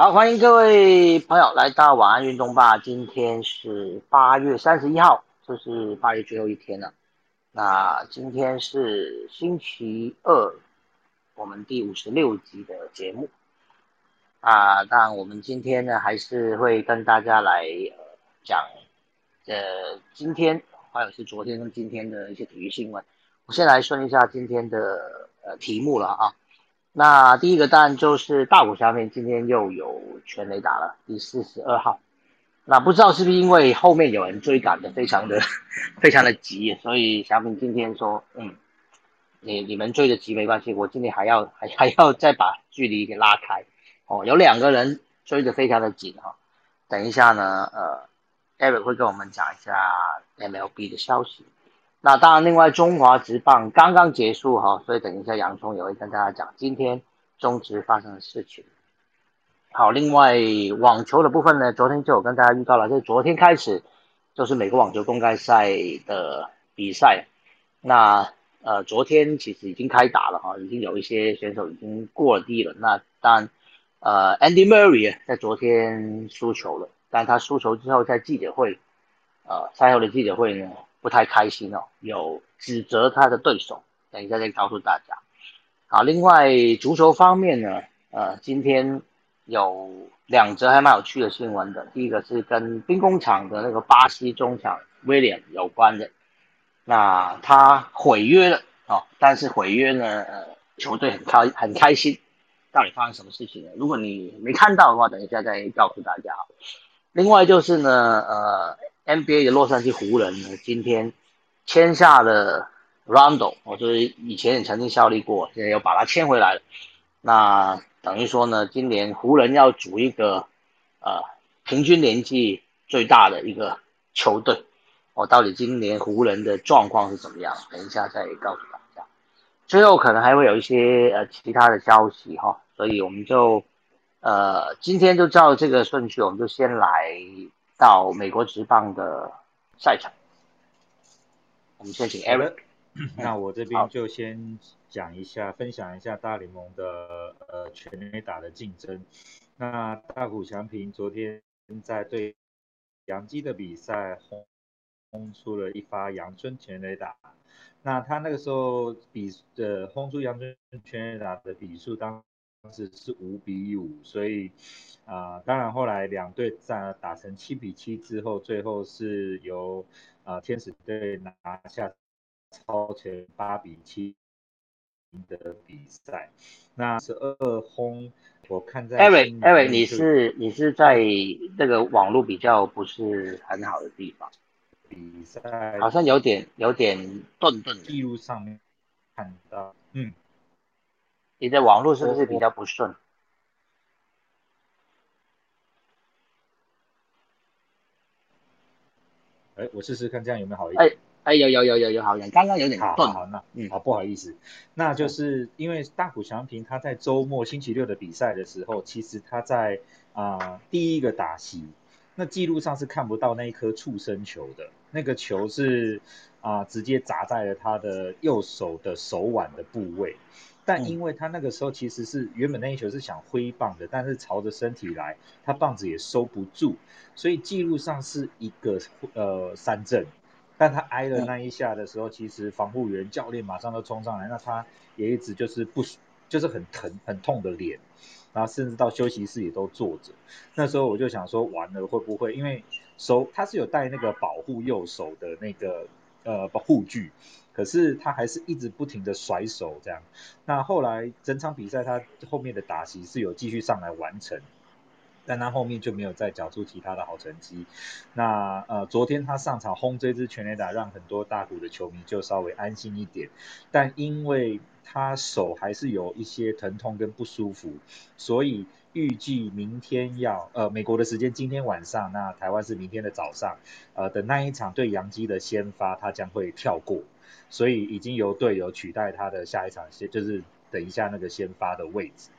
好，欢迎各位朋友来到晚安运动吧。今天是八月三十一号，就是八月最后一天了。那今天是星期二，我们第五十六集的节目啊。当然，我们今天呢还是会跟大家来讲，呃，今天还有是昨天跟今天的一些体育新闻。我先来说一下今天的呃题目了啊。那第一个当然就是大谷下面今天又有全雷打了，第四十二号。那不知道是不是因为后面有人追赶的非常的非常的急，所以小品今天说，嗯，你你们追的急没关系，我今天还要还 还要再把距离给拉开。哦，有两个人追的非常的紧哈。等一下呢，呃，Eric 会跟我们讲一下 MLB 的消息。那当然，另外中华职棒刚刚结束哈，所以等一下洋葱也会跟大家讲今天中职发生的事情。好，另外网球的部分呢，昨天就有跟大家预告了，就是昨天开始就是美国网球公开赛的比赛。那呃，昨天其实已经开打了哈，已经有一些选手已经过了第一轮。那当然，呃，Andy Murray 在昨天输球了，但他输球之后在记者会，呃，赛后的记者会呢。不太开心哦，有指责他的对手，等一下再告诉大家。好，另外足球方面呢，呃，今天有两则还蛮有趣的新闻的。第一个是跟兵工厂的那个巴西中场威廉有关的，那他毁约了哦，但是毁约呢，呃，球队很开很开心。到底发生什么事情呢？如果你没看到的话，等一下再告诉大家。另外就是呢，呃。NBA 的洛杉矶湖人呢，今天签下了 Rondo，我就是以前也曾经效力过，现在又把他签回来了。那等于说呢，今年湖人要组一个呃平均年纪最大的一个球队。我到底今年湖人的状况是怎么样？等一下再告诉大家。最后可能还会有一些呃其他的消息哈，所以我们就呃今天就照这个顺序，我们就先来。到美国职棒的赛场，我们先请 Eric。那我这边就先讲一下，分享一下大联盟的呃全垒打的竞争。那大谷翔平昨天在对杨基的比赛轰轰出了一发阳春全垒打。那他那个时候比的轰出阳春全垒打的比数当。当时是五比五，所以啊，当然后来两队战打成七比七之后，最后是由啊天使队拿下超前八比七的比赛。那十二轰，我看在 Eric Eric，你是你是在那个网络比较不是很好的地方，比赛好像有点有点顿顿。记录上面看到，嗯。你的网络是不是比较不顺？哎，我试试看这样有没有好一点？哎哎，有有有有有好一点，刚刚有点断。好，那嗯，好，不好意思，那就是因为大谷翔平他在周末星期六的比赛的时候，其实他在啊第一个打席，那记录上是看不到那一颗触身球的，那个球是啊直接砸在了他的右手的手腕的部位。但因为他那个时候其实是原本那一球是想挥棒的，但是朝着身体来，他棒子也收不住，所以记录上是一个呃三振。但他挨了那一下的时候，其实防护员教练马上都冲上来，那他也一直就是不就是很疼很痛的脸，然后甚至到休息室也都坐着。那时候我就想说，完了会不会因为手他是有带那个保护右手的那个呃保护具。可是他还是一直不停的甩手这样，那后来整场比赛他后面的打席是有继续上来完成，但他后面就没有再缴出其他的好成绩。那呃昨天他上场轰这支全垒打，让很多大股的球迷就稍微安心一点，但因为他手还是有一些疼痛跟不舒服，所以。预计明天要呃美国的时间今天晚上，那台湾是明天的早上，呃的那一场对杨基的先发，他将会跳过，所以已经由队友取代他的下一场先就是等一下那个先发的位置，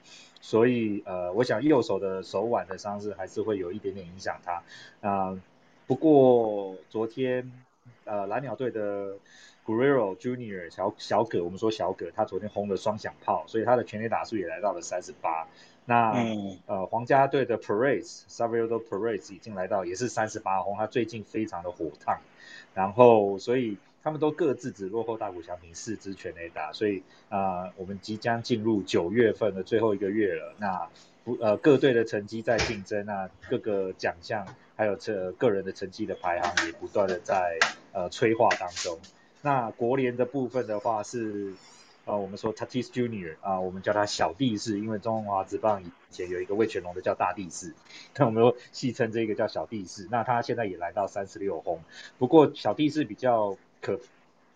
所以呃我想右手的手腕的伤势还是会有一点点影响他。啊，不过昨天呃蓝鸟队的 Guerrero Junior 小小葛，我们说小葛，他昨天轰了双响炮，所以他的全垒打数也来到了三十八。那呃皇家队的 Perez Salvador Perez 已经来到也是三十八轰，他最近非常的火烫，然后所以他们都各自只落后大谷翔平四支全垒打，所以啊我们即将进入九月份的最后一个月了，那不呃各队的成绩在竞争，那各个奖项还有这个人的成绩的排行也不断的在呃催化当中。那国联的部分的话是。啊，我们说 Tatis Junior 啊，我们叫他小地士，因为中华职棒以前有一个魏全龙的叫大地士，那我们又戏称这个叫小地士。那他现在也来到三十六轰，不过小地士比较可。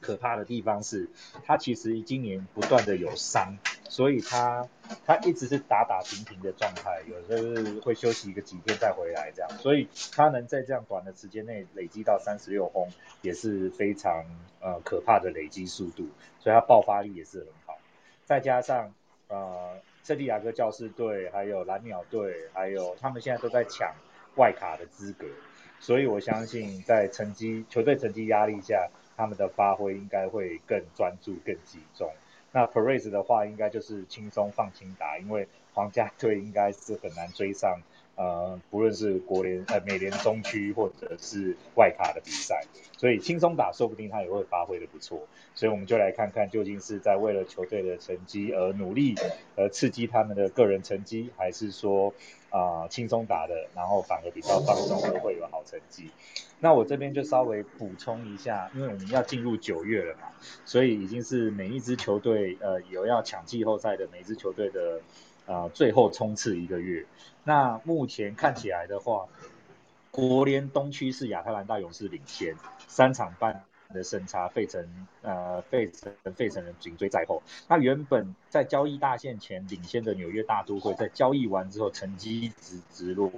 可怕的地方是，他其实今年不断的有伤，所以他他一直是打打停停的状态，有时候是会休息一个几天再回来这样，所以他能在这样短的时间内累积到三十六轰，也是非常呃可怕的累积速度，所以他爆发力也是很好。再加上呃圣地亚哥教士队，还有蓝鸟队，还有他们现在都在抢外卡的资格，所以我相信在成绩球队成绩压力下。他们的发挥应该会更专注、更集中。那 Perez 的话，应该就是轻松放轻打，因为皇家队应该是很难追上。呃，不论是国联、呃美联中区或者是外卡的比赛，所以轻松打，说不定他也会发挥的不错。所以我们就来看看，究竟是在为了球队的成绩而努力，而刺激他们的个人成绩，还是说啊轻松打的，然后反而比较放松的会有好成绩。那我这边就稍微补充一下，因为我们要进入九月了嘛，所以已经是每一支球队呃有要抢季后赛的每一支球队的。啊，最后冲刺一个月。那目前看起来的话，国联东区是亚特兰大勇士领先，三场半的胜差，费城呃费城费城人紧追在后。那原本在交易大限前领先的纽约大都会，在交易完之后成绩直直落，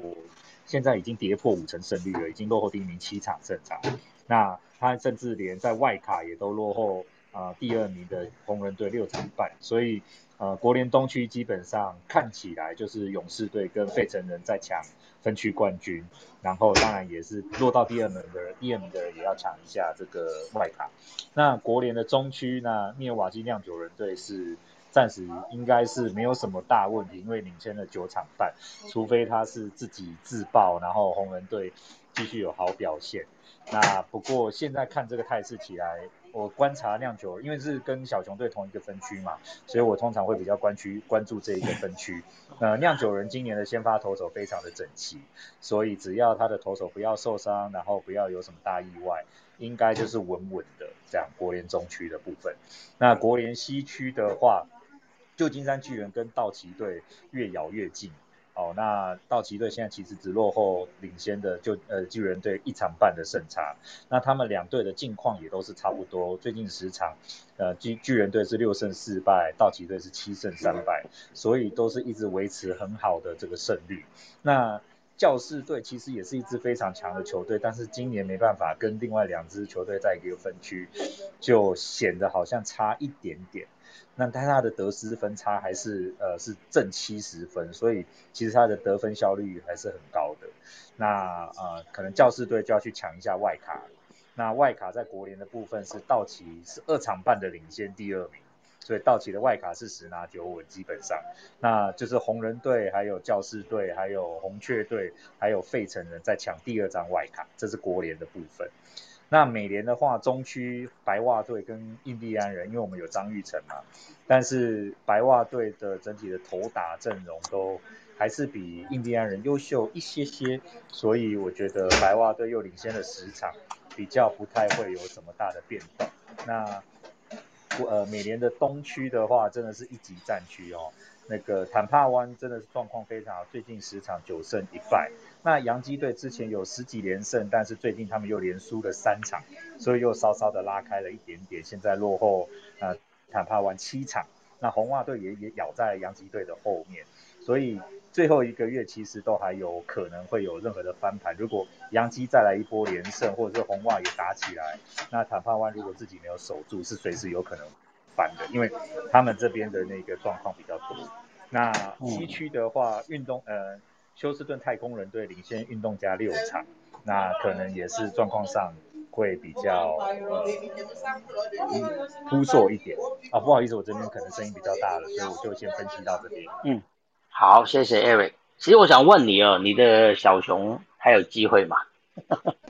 现在已经跌破五成胜率了，已经落后第一名七场胜场。那他甚至连在外卡也都落后啊第二名的红人队六场半，所以。呃，国联东区基本上看起来就是勇士队跟费城人在抢分区冠军，然后当然也是落到第二名的第二名的也要抢一下这个外卡。那国联的中区，那密尔瓦基酿酒人队是暂时应该是没有什么大问题，因为领先了九场半，除非他是自己自爆，然后红人队继续有好表现。那不过现在看这个态势起来。我观察酿酒，因为是跟小熊队同一个分区嘛，所以我通常会比较关区关注这一个分区。呃，酿酒人今年的先发投手非常的整齐，所以只要他的投手不要受伤，然后不要有什么大意外，应该就是稳稳的这样。国联中区的部分，那国联西区的话，旧金山巨人跟道奇队越咬越近。哦，那道奇队现在其实只落后领先的就呃巨人队一场半的胜差，那他们两队的近况也都是差不多，最近十场，呃巨巨人队是六胜四败，道奇队是七胜三败，所以都是一直维持很好的这个胜率。那教士队其实也是一支非常强的球队，但是今年没办法跟另外两支球队在一个分区，就显得好像差一点点。那但他的得失分差还是呃是正七十分，所以其实他的得分效率还是很高的。那呃可能教士队就要去抢一下外卡。那外卡在国联的部分是道奇是二场半的领先第二名，所以道奇的外卡是十拿九稳基本上。那就是红人队、还有教士队、还有红雀队、还有费城人在抢第二张外卡，这是国联的部分。那美联的话，中区白袜队跟印第安人，因为我们有张玉成嘛，但是白袜队的整体的投打阵容都还是比印第安人优秀一些些，所以我觉得白袜队又领先了十场，比较不太会有什么大的变动。那呃美联的东区的话，真的是一级战区哦。那个坦帕湾真的是状况非常好，最近十场九胜一败。那洋基队之前有十几连胜，但是最近他们又连输了三场，所以又稍稍的拉开了一点点，现在落后呃坦帕湾七场。那红袜队也也咬在洋基队的后面，所以最后一个月其实都还有可能会有任何的翻盘。如果洋基再来一波连胜，或者是红袜也打起来，那坦帕湾如果自己没有守住，是随时有可能。翻的，因为他们这边的那个状况比较多。那西区的话，运动呃休斯顿太空人队领先运动家六场，那可能也是状况上会比较呃扑朔一点啊。不好意思，我这边可能声音比较大了，所以我就先分析到这边。嗯，好，谢谢 Eric。其实我想问你哦，你的小熊还有机会吗？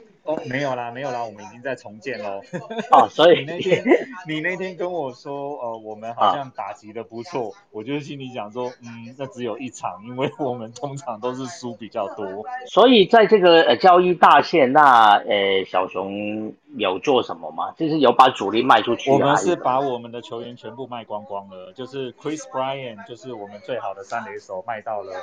哦，没有啦，没有啦，我们已经在重建喽。哦，所以你那天你那天跟我说，呃，我们好像打击的不错，我就心里想说，嗯，那只有一场，因为我们通常都是输比较多。所以在这个呃交易大限，那呃小熊有做什么吗？就是有把主力卖出去？我们是把我们的球员全部卖光光了，就是 Chris Bryant，就是我们最好的三垒手，卖到了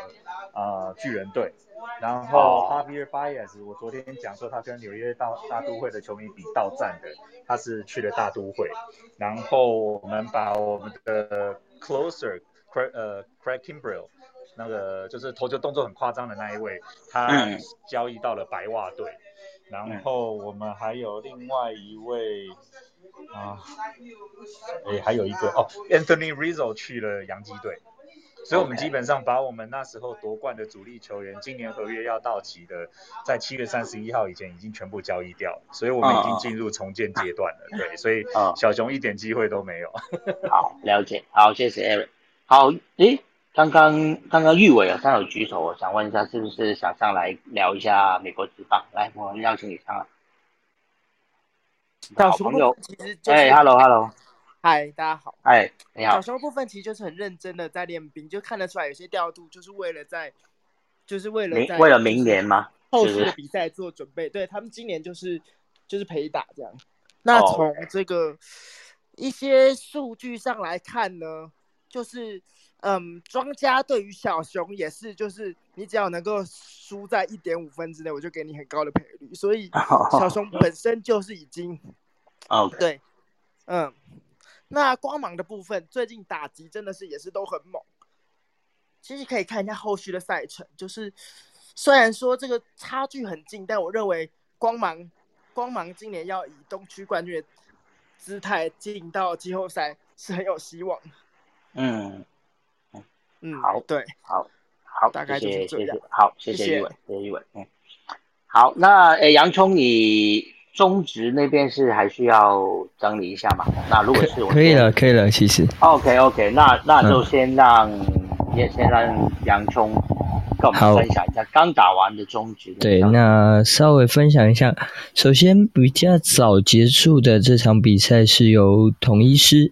呃巨人队。然后 Javier Baez，我昨天讲说他跟纽约大大都会的球迷比到站的，他是去了大都会。然后我们把我们的 Closer cra- 呃 Craig Kimbrell，那个就是投球动作很夸张的那一位，他交易到了白袜队。然后我们还有另外一位啊，诶还有一个哦 Anthony Rizzo 去了洋基队。所以，我们基本上把我们那时候夺冠的主力球员，今年合约要到期的，在七月三十一号以前已经全部交易掉，所以我们已经进入重建阶段了。对，所以小熊一点机会都没有。好，了解。好，谢谢 Eric。好，诶，刚刚刚刚玉伟啊，他有举手，我想问一下，是不是想上来聊一下美国职棒？来，我邀请你上来。小朋友，其实哎，Hello，Hello。嗨，大家好。哎，你好。小熊部分其实就是很认真的在练兵，就看得出来有些调度就是为了在，就是为了在为了明年吗？后续的比赛做准备。对他们今年就是就是陪打这样。那从这个一些数据上来看呢，就是嗯，庄家对于小熊也是，就是你只要能够输在一点五分之内，我就给你很高的赔率。所以 小熊本身就是已经哦，对，嗯。那光芒的部分，最近打击真的是也是都很猛。其实可以看一下后续的赛程，就是虽然说这个差距很近，但我认为光芒光芒今年要以东区冠军的姿态进到季后赛是很有希望。嗯嗯好，对，好，好，大概就是这样。好，谢谢一伟，谢谢一伟。嗯，好，那诶，洋葱你。中职那边是还需要整理一下嘛？那如果是我可以了，可以了，其实。OK OK，那那就先让也先让洋葱跟我们分享一下刚打完的中职。对，那稍微分享一下。首先比较早结束的这场比赛是由统一师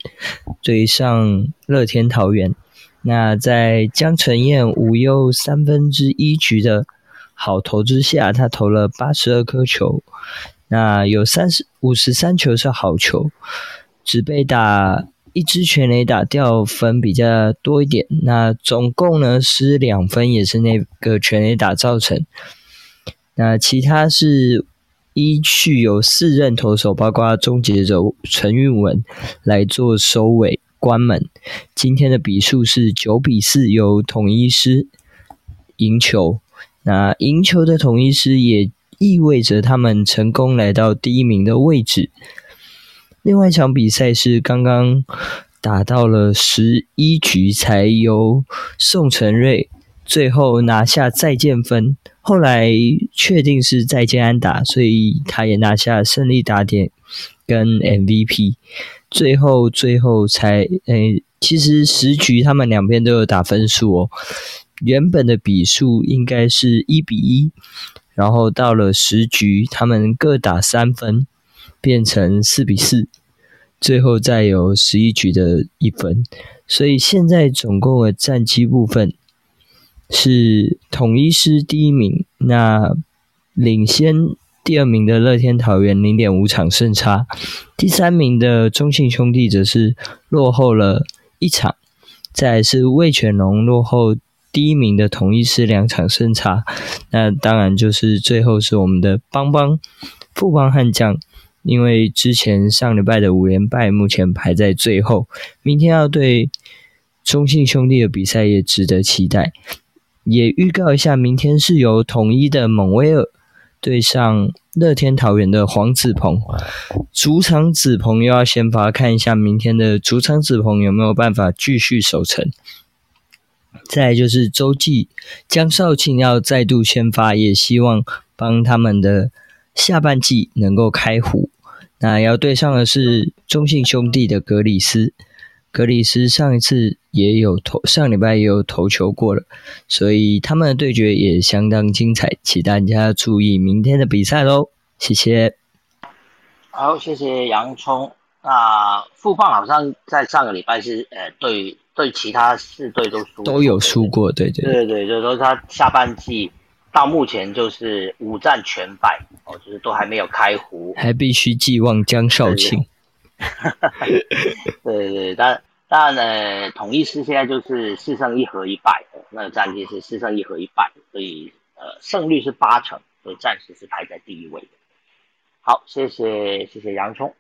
对上乐天桃园。那在江晨彦无忧三分之一局的好投之下，他投了八十二颗球。那有三十五十三球是好球，只被打一支全垒打掉分比较多一点。那总共呢失两分，也是那个全垒打造成。那其他是依序有四任投手，包括终结者陈运文来做收尾关门。今天的比数是九比四，由统一师赢球。那赢球的统一师也。意味着他们成功来到第一名的位置。另外一场比赛是刚刚打到了十一局，才由宋承瑞最后拿下再见分。后来确定是再见安打，所以他也拿下胜利打点跟 MVP。最后最后才诶，其实十局他们两边都有打分数哦。原本的比数应该是一比一。然后到了十局，他们各打三分，变成四比四，最后再有十一局的一分，所以现在总共的战绩部分是统一师第一名，那领先第二名的乐天桃园零点五场胜差，第三名的中信兄弟则是落后了一场，再是魏全龙落后。第一名的统一是两场胜差，那当然就是最后是我们的邦邦富邦悍将，因为之前上礼拜的五连败，目前排在最后。明天要对中信兄弟的比赛也值得期待。也预告一下，明天是由统一的蒙威尔对上乐天桃园的黄子鹏，主场子鹏又要先发，看一下明天的主场子鹏有没有办法继续守城。再就是周记江少庆要再度先发，也希望帮他们的下半季能够开胡。那要对上的是中信兄弟的格里斯，格里斯上一次也有投，上礼拜也有投球过了，所以他们的对决也相当精彩，请大家注意明天的比赛喽。谢谢。好，谢谢洋葱。那富邦好像在上个礼拜是呃对对其他四队都输，都有输过，对对对对，就是说他下半季。到目前就是五战全败哦，就是都还没有开胡，还必须寄望江少庆。对对，但当然呢，统一师现在就是四胜一和一败，那个战绩是四胜一和一败，所以呃胜率是八成，所以暂时是排在第一位的。好，谢谢谢谢洋葱。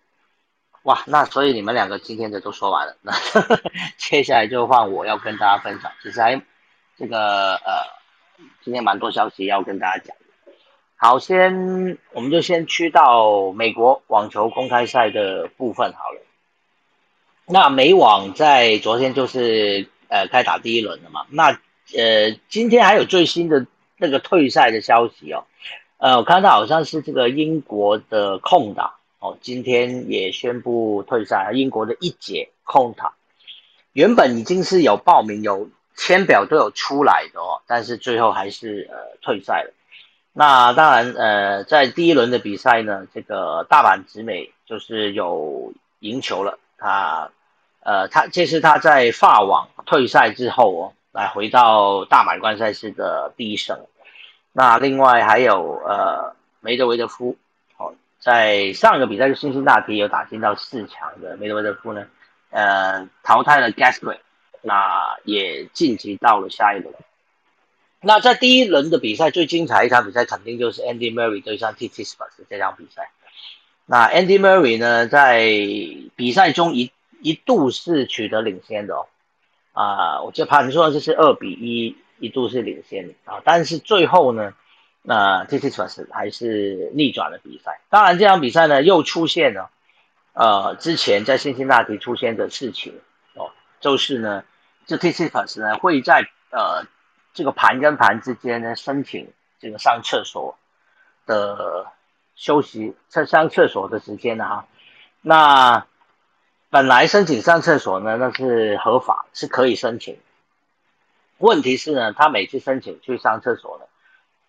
哇，那所以你们两个今天的都说完了，那 接下来就换我要跟大家分享，其实还这个呃。今天蛮多消息要跟大家讲。好，先我们就先去到美国网球公开赛的部分好了。那美网在昨天就是呃开打第一轮了嘛。那呃今天还有最新的那个退赛的消息哦。呃，我看到好像是这个英国的空打哦，今天也宣布退赛。英国的一姐空塔原本已经是有报名有。签表都有出来的哦，但是最后还是呃退赛了。那当然呃，在第一轮的比赛呢，这个大阪直美就是有赢球了。他呃他这是他在法网退赛之后哦，来回到大满贯赛事的第一胜。那另外还有呃梅德韦德夫，在上一个比赛是辛辛那提有打进到四强的梅德韦德夫呢，呃淘汰了 Gasquet。那也晋级到了下一轮。那在第一轮的比赛最精彩一场比赛，肯定就是 Andy Murray 对上 T T s p a s 这场比赛。那 Andy Murray 呢，在比赛中一一度是取得领先的哦。啊，我就盘说这是二比一，一度是领先啊。但是最后呢，那 T T s p a s 还是逆转了比赛。当然，这场比赛呢又出现了呃之前在辛辛那提出现的事情哦，就是呢。这 T C Plus 呢会在呃这个盘跟盘之间呢申请这个上厕所的休息上上厕所的时间呢哈，那本来申请上厕所呢那是合法是可以申请，问题是呢他每次申请去上厕所呢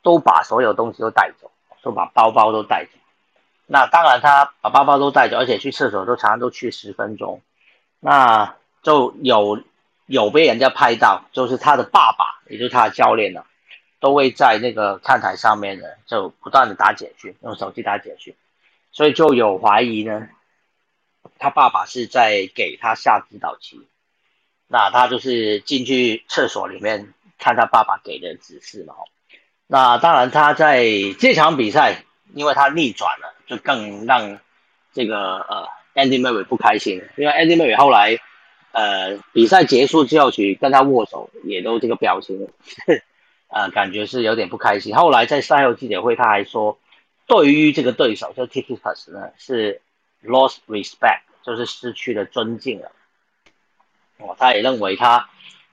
都把所有东西都带走，都把包包都带走，那当然他把包包都带走，而且去厕所都常常都去十分钟，那就有。有被人家拍到，就是他的爸爸，也就是他的教练呢，都会在那个看台上面呢，就不断的打简讯，用手机打简讯，所以就有怀疑呢，他爸爸是在给他下指导棋，那他就是进去厕所里面看他爸爸给的指示嘛，那当然他在这场比赛，因为他逆转了，就更让这个呃 Andy Murray 不开心，因为 Andy Murray 后来。呃，比赛结束之后去跟他握手，也都这个表情，呃，感觉是有点不开心。后来在赛后记者会，他还说，对于这个对手，就 t i k t o k 呢，是 lost respect，就是失去了尊敬了。哦，他也认为他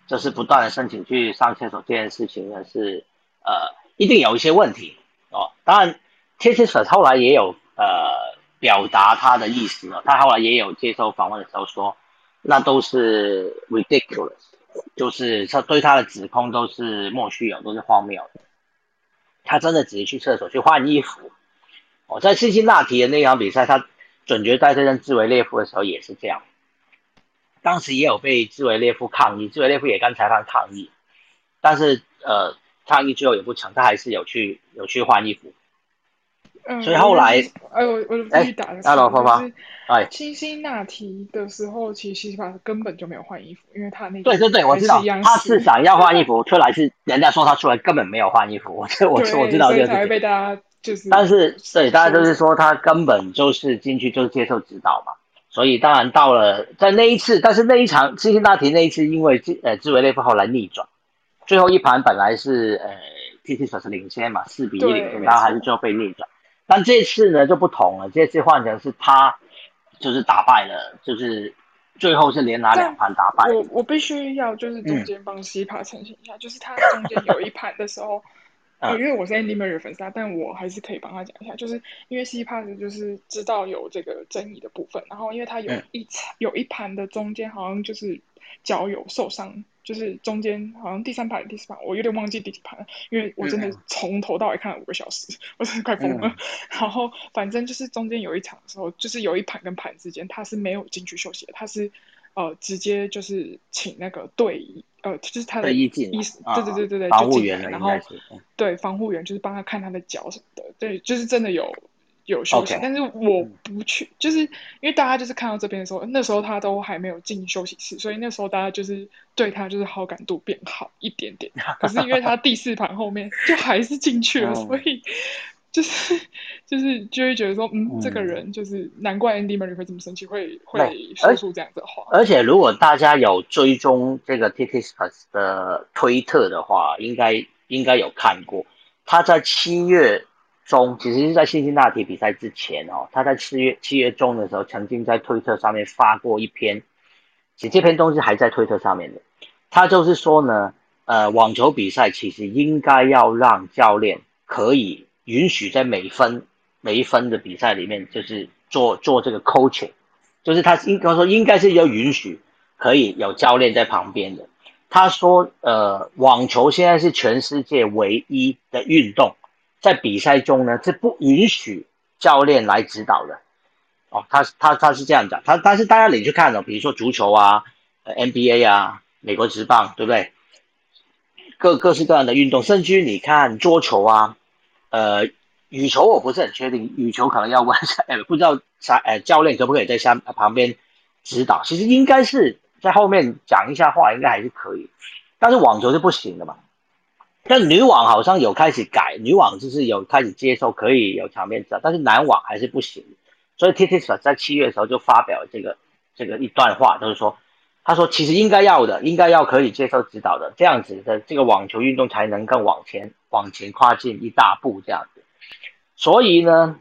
就是不断的申请去上厕所这件事情呢，是呃，一定有一些问题哦。当然 t i k t o k 后来也有呃表达他的意思了，他后来也有接受访问的时候说。那都是 ridiculous，就是他对他的指控都是莫须有，都是荒谬的。他真的只是去厕所去换衣服。哦，在辛辛那提的那场比赛，他准决赛对阵兹维列夫的时候也是这样。当时也有被兹维列夫抗议，兹维列夫也跟裁判抗议，但是呃，抗议最后也不成，他还是有去有去换衣服。所以后来，哎，我我必须打个岔，就是哎，辛辛那提的时候，其实西西帕根本就没有换衣服，因为他那对对对，我知道他是想要换衣服，出来是人家说他出来根本没有换衣服，我 我我知道这个，才会被大家就是，但是对大家就是说他根本就是进去就是接受指导嘛，所以当然到了在那一次，但是那一场辛辛那提那一次，因为呃兹维列夫后来逆转，最后一盘本来是呃 T T 所是领先嘛，四比一领先，然后还是最后被逆转。但这次呢就不同了，这次换成是他，就是打败了，就是最后是连拿两盘打败。我我必须要就是中间帮西帕澄清一下，就是他中间有一盘的时候，呃，因为我是 Andy Murray 的粉丝啊，但我还是可以帮他讲一下，就是因为 C Pass 就是知道有这个争议的部分，然后因为他有一场有一盘的中间好像就是脚有受伤，就是中间好像第三盘第四盘，我有点忘记第几盘了，因为我真的从头到尾看了五个小时，我真的快疯了。然后反正就是中间有一场的时候，就是有一盘跟盘之间他是没有进去休息的，他是。呃，直接就是请那个队医，呃，就是他的医医生，对对对对对，防护员，然后对防护员就是帮他看他的脚什么的，对，就是真的有有休息，但是我不去，就是因为大家就是看到这边的时候，那时候他都还没有进休息室，所以那时候大家就是对他就是好感度变好一点点，可是因为他第四盘后面 就还是进去了，所以。就是就是就会觉得说，嗯，这个人就是难怪 Andy Murray 会这么生气，会会说出这样的话。而且如果大家有追踪这个 t i k t s p a s 的推特的话，应该应该有看过，他在七月中，其实是在辛辛那提比赛之前哦，他在七月七月中的时候，曾经在推特上面发过一篇，其实这篇东西还在推特上面的，他就是说呢，呃，网球比赛其实应该要让教练可以。允许在每分每一分的比赛里面，就是做做这个 coaching，就是他应该说应该是要允许可以有教练在旁边的。他说，呃，网球现在是全世界唯一的运动，在比赛中呢是不允许教练来指导的。哦，他他他是这样讲，他但是大家你去看哦，比如说足球啊呃，NBA 啊，美国职棒，对不对？各各式各样的运动，甚至于你看桌球啊。呃，羽球我不是很确定，羽球可能要问下，哎，不知道啥，哎，教练可不可以在下旁边指导？其实应该是在后面讲一下话，应该还是可以。但是网球是不行的嘛？但女网好像有开始改，女网就是有开始接受可以有场面指导，但是男网还是不行。所以 TTS 在七月的时候就发表这个这个一段话，就是说，他说其实应该要的，应该要可以接受指导的，这样子的这个网球运动才能更往前。往前跨进一大步这样子，所以呢，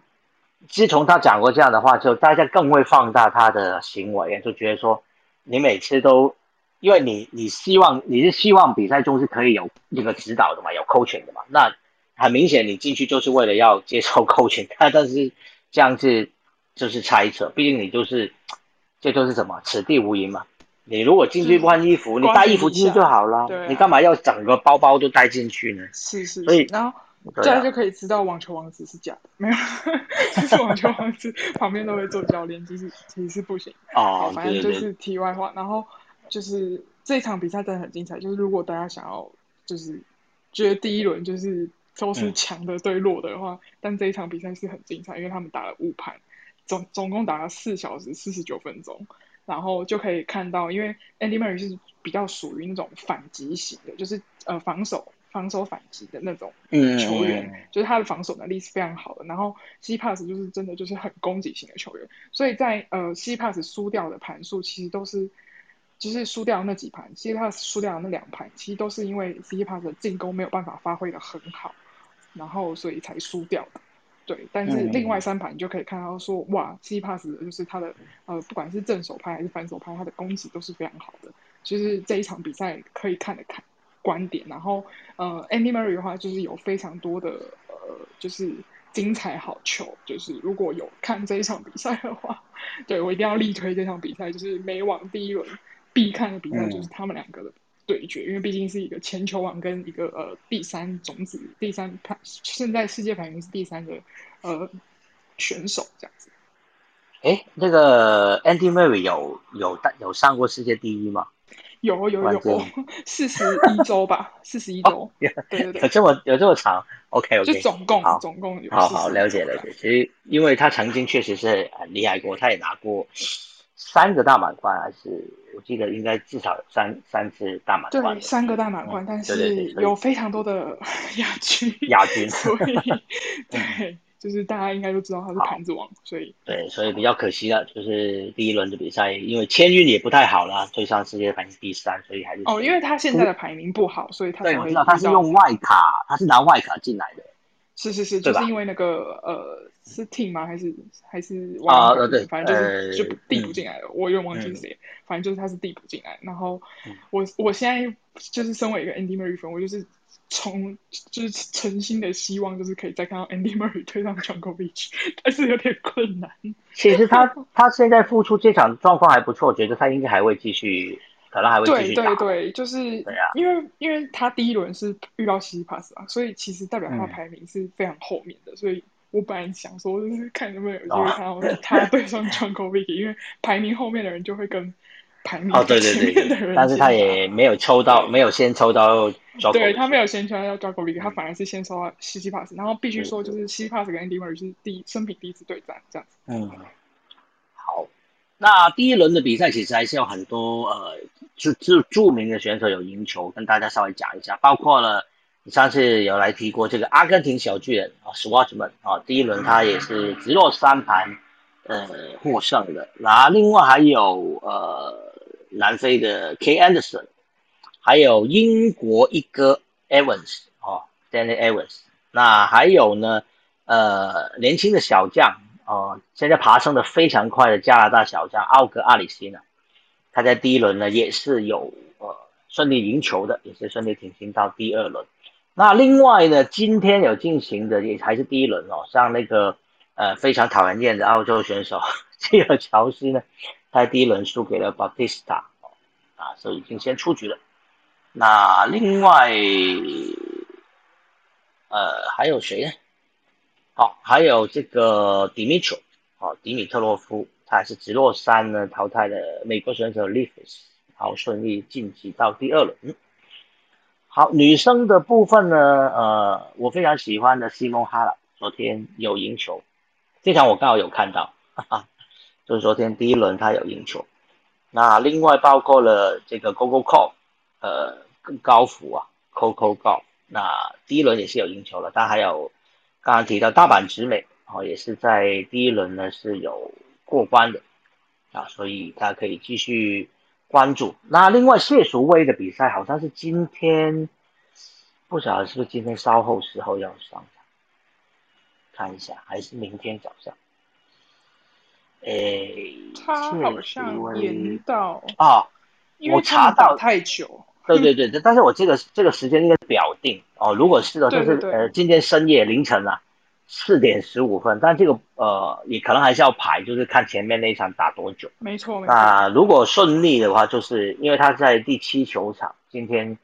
自从他讲过这样的话之后，大家更会放大他的行为，就觉得说，你每次都，因为你你希望你是希望比赛中是可以有那个指导的嘛，有 coaching 的嘛，那很明显你进去就是为了要接受 coaching，但但是这样子就是猜测，毕竟你就是，这就是什么，此地无银嘛。你如果进去不换衣服，你带衣服进去就好了。你干嘛要整个包包都带进去呢？是是。所以，然后这样就可以知道网球王子是假的，没有，其 实网球王子旁边都会做教练，就是其实是不行。哦，反正就是题外话。然后就是这场比赛真的很精彩，就是如果大家想要就是觉得第一轮就是都是强的对弱的话，但这一场比赛是很精彩，因为他们打了五盘，总总共打了四小时四十九分钟。然后就可以看到，因为 Andy Murray 是比较属于那种反击型的，就是呃防守防守反击的那种球员，就是他的防守能力是非常好的。然后 C Pass 就是真的就是很攻击型的球员，所以在呃 C Pass 输掉的盘数其实都是，就是输掉那几盘其实他输掉的那两盘，其实都是因为 C Pass 的进攻没有办法发挥的很好，然后所以才输掉的。对，但是另外三盘你就可以看到说，哇，C Pass 就是他的呃，不管是正手拍还是反手拍，他的攻击都是非常好的。就是这一场比赛可以看的看观点，然后呃，Andy Murray 的话就是有非常多的呃，就是精彩好球。就是如果有看这一场比赛的话，对我一定要力推这场比赛，就是美网第一轮必看的比赛就是他们两个的。对决，因为毕竟是一个前球王跟一个呃第三种子，第三排现在世界排名是第三的呃选手这样子。哎，那个 Andy Murray 有有有上过世界第一吗？有有有，四十一周吧，四十一周。对对对，有这么有这么长？OK OK，就总共总共有。好好了解了解，其实因为他曾经确实是很厉害过，他也拿过。三个大满贯还是我记得应该至少有三三次大满贯。对，三个大满贯，但是有非常多的 亚军。亚军，所以 对，就是大家应该都知道他是盘子王，所以对，所以比较可惜了，就是第一轮的比赛，因为签运也不太好啦，追上世界排名第三，所以还是哦，因为他现在的排名不好，所以他对，我知道他是用外卡，他是拿外卡进来的，是是是，就是因为那个呃是 team 吗？还是还是啊 Wildcard 呃对反正就是呃就递补嗯进来了，我有点忘记谁，反正就是他是递补进来。然后嗯我我现在就是身为一个 Andy Murray 粉，我就是从就是诚心的希望就是可以再看到 Andy Murray 推上 Djokovic，但是有点困难。其实他他现在复出这场状况还不错，我觉得他应该还会继续，可能还会继对续打。对对，就是对啊因为因为他第一轮是遇到西西帕斯啊，所以其实代表他排名是非常后面的，所以我本来想说就是看能不能有机哦会看到他对上 John k o v i c 因为排名后面的人就会跟排名哦，对对前对但是他也没有抽到，没有先抽到对他没有先抽到 John k o v i c 他嗯反而是先抽到西西帕斯，然后必须说就是西西帕斯跟 Andy Murray 是第生平第一次对战这样子。嗯，好，那第一轮的比赛其实还是有很多呃，著著著名的选手有赢球，跟大家稍微讲一下，包括了你上次有来提过这个阿根廷小巨人啊 s w a t c h m a n 啊，第一轮他也是直落三盘呃获胜的，然后另外还有呃南非的 K Anderson，还有英国一哥 Evans 哦，Danny Evans，那还有呢呃年轻的小将。哦，现在爬升的非常快的加拿大小将奥格阿里西呢，他在第一轮呢也是有呃顺利赢球的，也是顺利挺进到第二轮。那另外呢，今天有进行的也还是第一轮哦，像那个呃非常讨人厌的澳洲选手 基尔乔斯呢，他第一轮输给了 Bautista，啊，所以已经先出局了。那另外呃还有谁呢？好，还有这个迪米特，好，迪米特洛夫，他还是直落三呢淘汰了美国选手 l e a f s 好，顺利晋级到第二轮。好，女生的部分呢，呃，我非常喜欢的西蒙哈拉，昨天有赢球，这场我刚好有看到，哈哈，就是昨天第一轮他有赢球。那另外包括了这个 Gogo Call，呃，更高福啊，Coco Go，那第一轮也是有赢球了，但还有。刚刚提到大阪直美，哦，也是在第一轮呢是有过关的，啊，所以大家可以继续关注。那另外谢淑薇的比赛好像是今天，不晓得是不是今天稍后时候要上场，看一下，还是明天早上？诶，他好像延到啊，因为我查到太久。对对对，但是我这个这个时间应该表定哦。如果是的，就是呃今天深夜凌晨啊，四点十五分。但这个呃也可能还是要排，就是看前面那一场打多久。没错没错。那如果顺利的话，就是因为他在第七球场，今天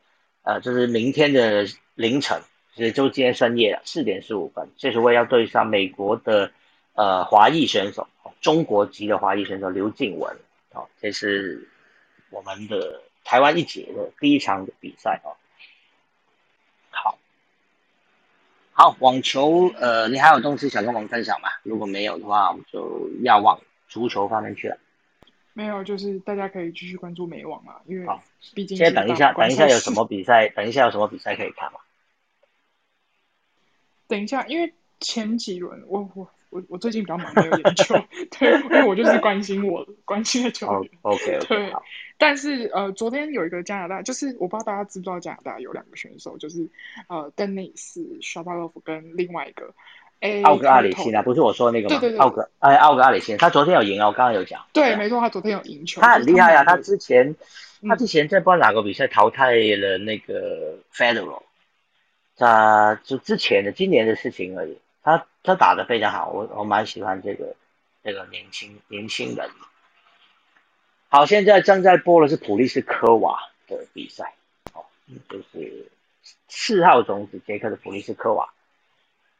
呃就是明天的凌晨，其实就今天深夜四点十五分，谢淑薇要对上美国的呃华裔选手，中国籍的华裔选手刘静雯。哦，这是我们的。台湾一姐的第一场比赛哦，好，好网球，呃，你还有东西想跟我们分享吗？如果没有的话，我们就要往足球方面去了。没有，就是大家可以继续关注美网嘛，因为毕竟先等一下，等一下有什么比赛？等一下有什么比赛可以看吗？等一下，因为前几轮我我。我我最近比较忙，没有研究，对，因为我就是关心我关心的球员。Oh, OK，, okay 对。但是呃，昨天有一个加拿大，就是我不知道大家知不知道加拿大有两个选手，就是呃，邓内斯、沙巴洛夫跟另外一个 A 奥格阿里辛啊，不是我说那个吗？对对对，奥格哎，奥格阿里辛，他昨天有赢啊，我刚刚有讲。对，没错，他昨天有赢球。他很厉害啊，他之前嗯他之前在不知道哪个比赛淘汰了那个 Federal，他就之前的今年的事情而已。他他打得非常好，我我蛮喜欢这个这个年轻年轻人。好，现在正在播的是普利斯科娃的比赛，哦，就是四号种子捷克的普利斯科娃。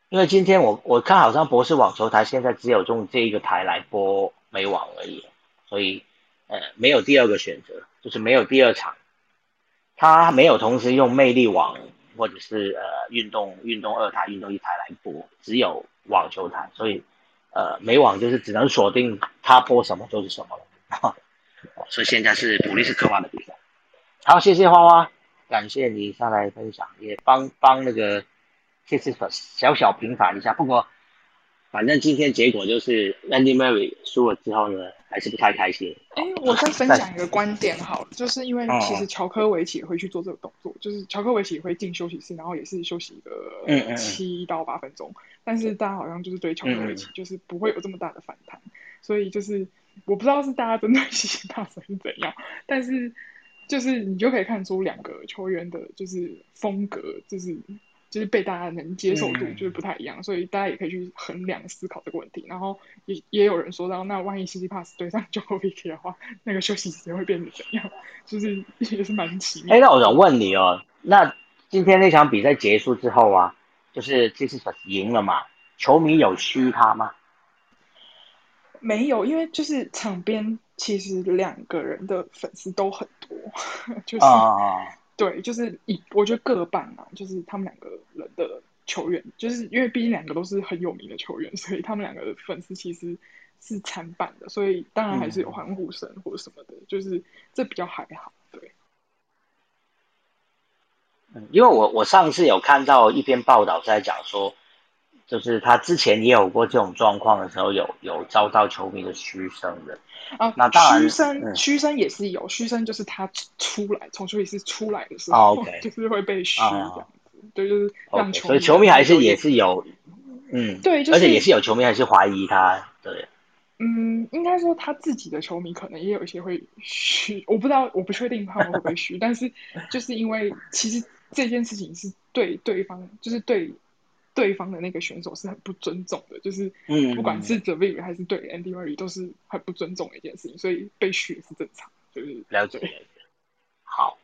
因为今天我我看好像博士网球台现在只有用这一个台来播美网而已，所以呃没有第二个选择，就是没有第二场，他没有同时用魅力网或者是呃运动运动二台、运动一台来播，只有网球台，所以呃美网就是只能锁定他播什么就是什么了。所以现在是普利斯科娃的比赛。好，谢谢花花，感谢你上来分享，也帮帮那个谢谢小小平反一下。不过反正今天结果就是 Andy Murray 输了之后呢，还是不太开心。哎，我再分享一个观点好了，就是因为其实乔科维奇也会去做这个动作，就是乔科维奇也会进休息室，然后也是休息一个七到八分钟，但是大家好像就是对乔科维奇就是不会有这么大的反弹，所以就是我不知道是大家针对西西大神是怎样，但是就是你就可以看出两个球员的就是风格就是。就是被大家能接受度就是不太一样，所以大家也可以去衡量思考这个问题。然后也也有人说到，那万一 C C Pass 对上 Jokovic 的话，那个休息时间会变成怎样？就是也是蛮奇妙。哎，那我想问你哦，那今天那场比赛结束之后啊，就是 C C Pass 赢了嘛？球迷有嘘他吗？没有，因为就是场边其实两个人的粉丝都很多，就是。对，就是一我觉得各半啊，就是他们两个人的球员，就是因为毕竟两个都是很有名的球员，所以他们两个的粉丝其实是参半的，所以当然还是有欢呼声或者什么的，就是这比较还好。对，嗯，因为我我上次有看到一篇报道在讲说。就是他之前也有过这种状况的时候，有有遭到球迷的嘘声的啊。那当然，嘘声嘘声也是有，嘘声就是他出来从休息室出来的时候，就是会被嘘这样子。对，就是让球迷。所以球迷还是也是有，嗯，对，而且也是有球迷还是怀疑他，对。嗯，应该说他自己的球迷可能也有一些会嘘，我不知道，我不确定他们会不会嘘，但是就是因为其实这件事情是对对方，就是对。对方的那个选手是很不尊重的，就是不管是 z v 还是对 Andy Murray 都是很不尊重的一件事情，所以被嘘是正常，就是了解。好，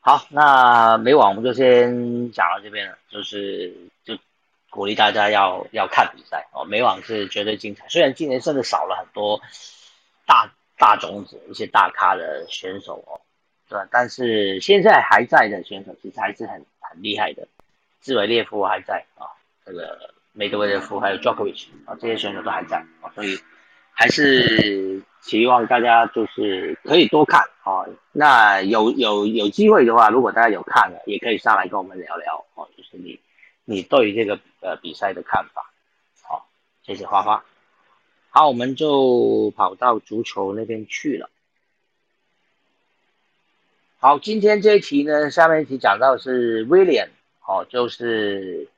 好，那美网我们就先讲到这边了，就是就鼓励大家要要看比赛哦，美网是绝对精彩，虽然今年甚至少了很多大大种子一些大咖的选手哦，对吧？但是现在还在的选手其实还是很很厉害的。兹维列夫还在啊，这个梅德韦德夫还有 Djokovic 啊，这些选手都还在啊，所以还是希望大家就是可以多看啊。那有有有机会的话，如果大家有看了，也可以上来跟我们聊聊哦，就是你你对这个呃比赛的看法。好，谢谢花花。好，我们就跑到足球那边去了。好，今天这一题呢，下面一题讲到是 William。哦，就是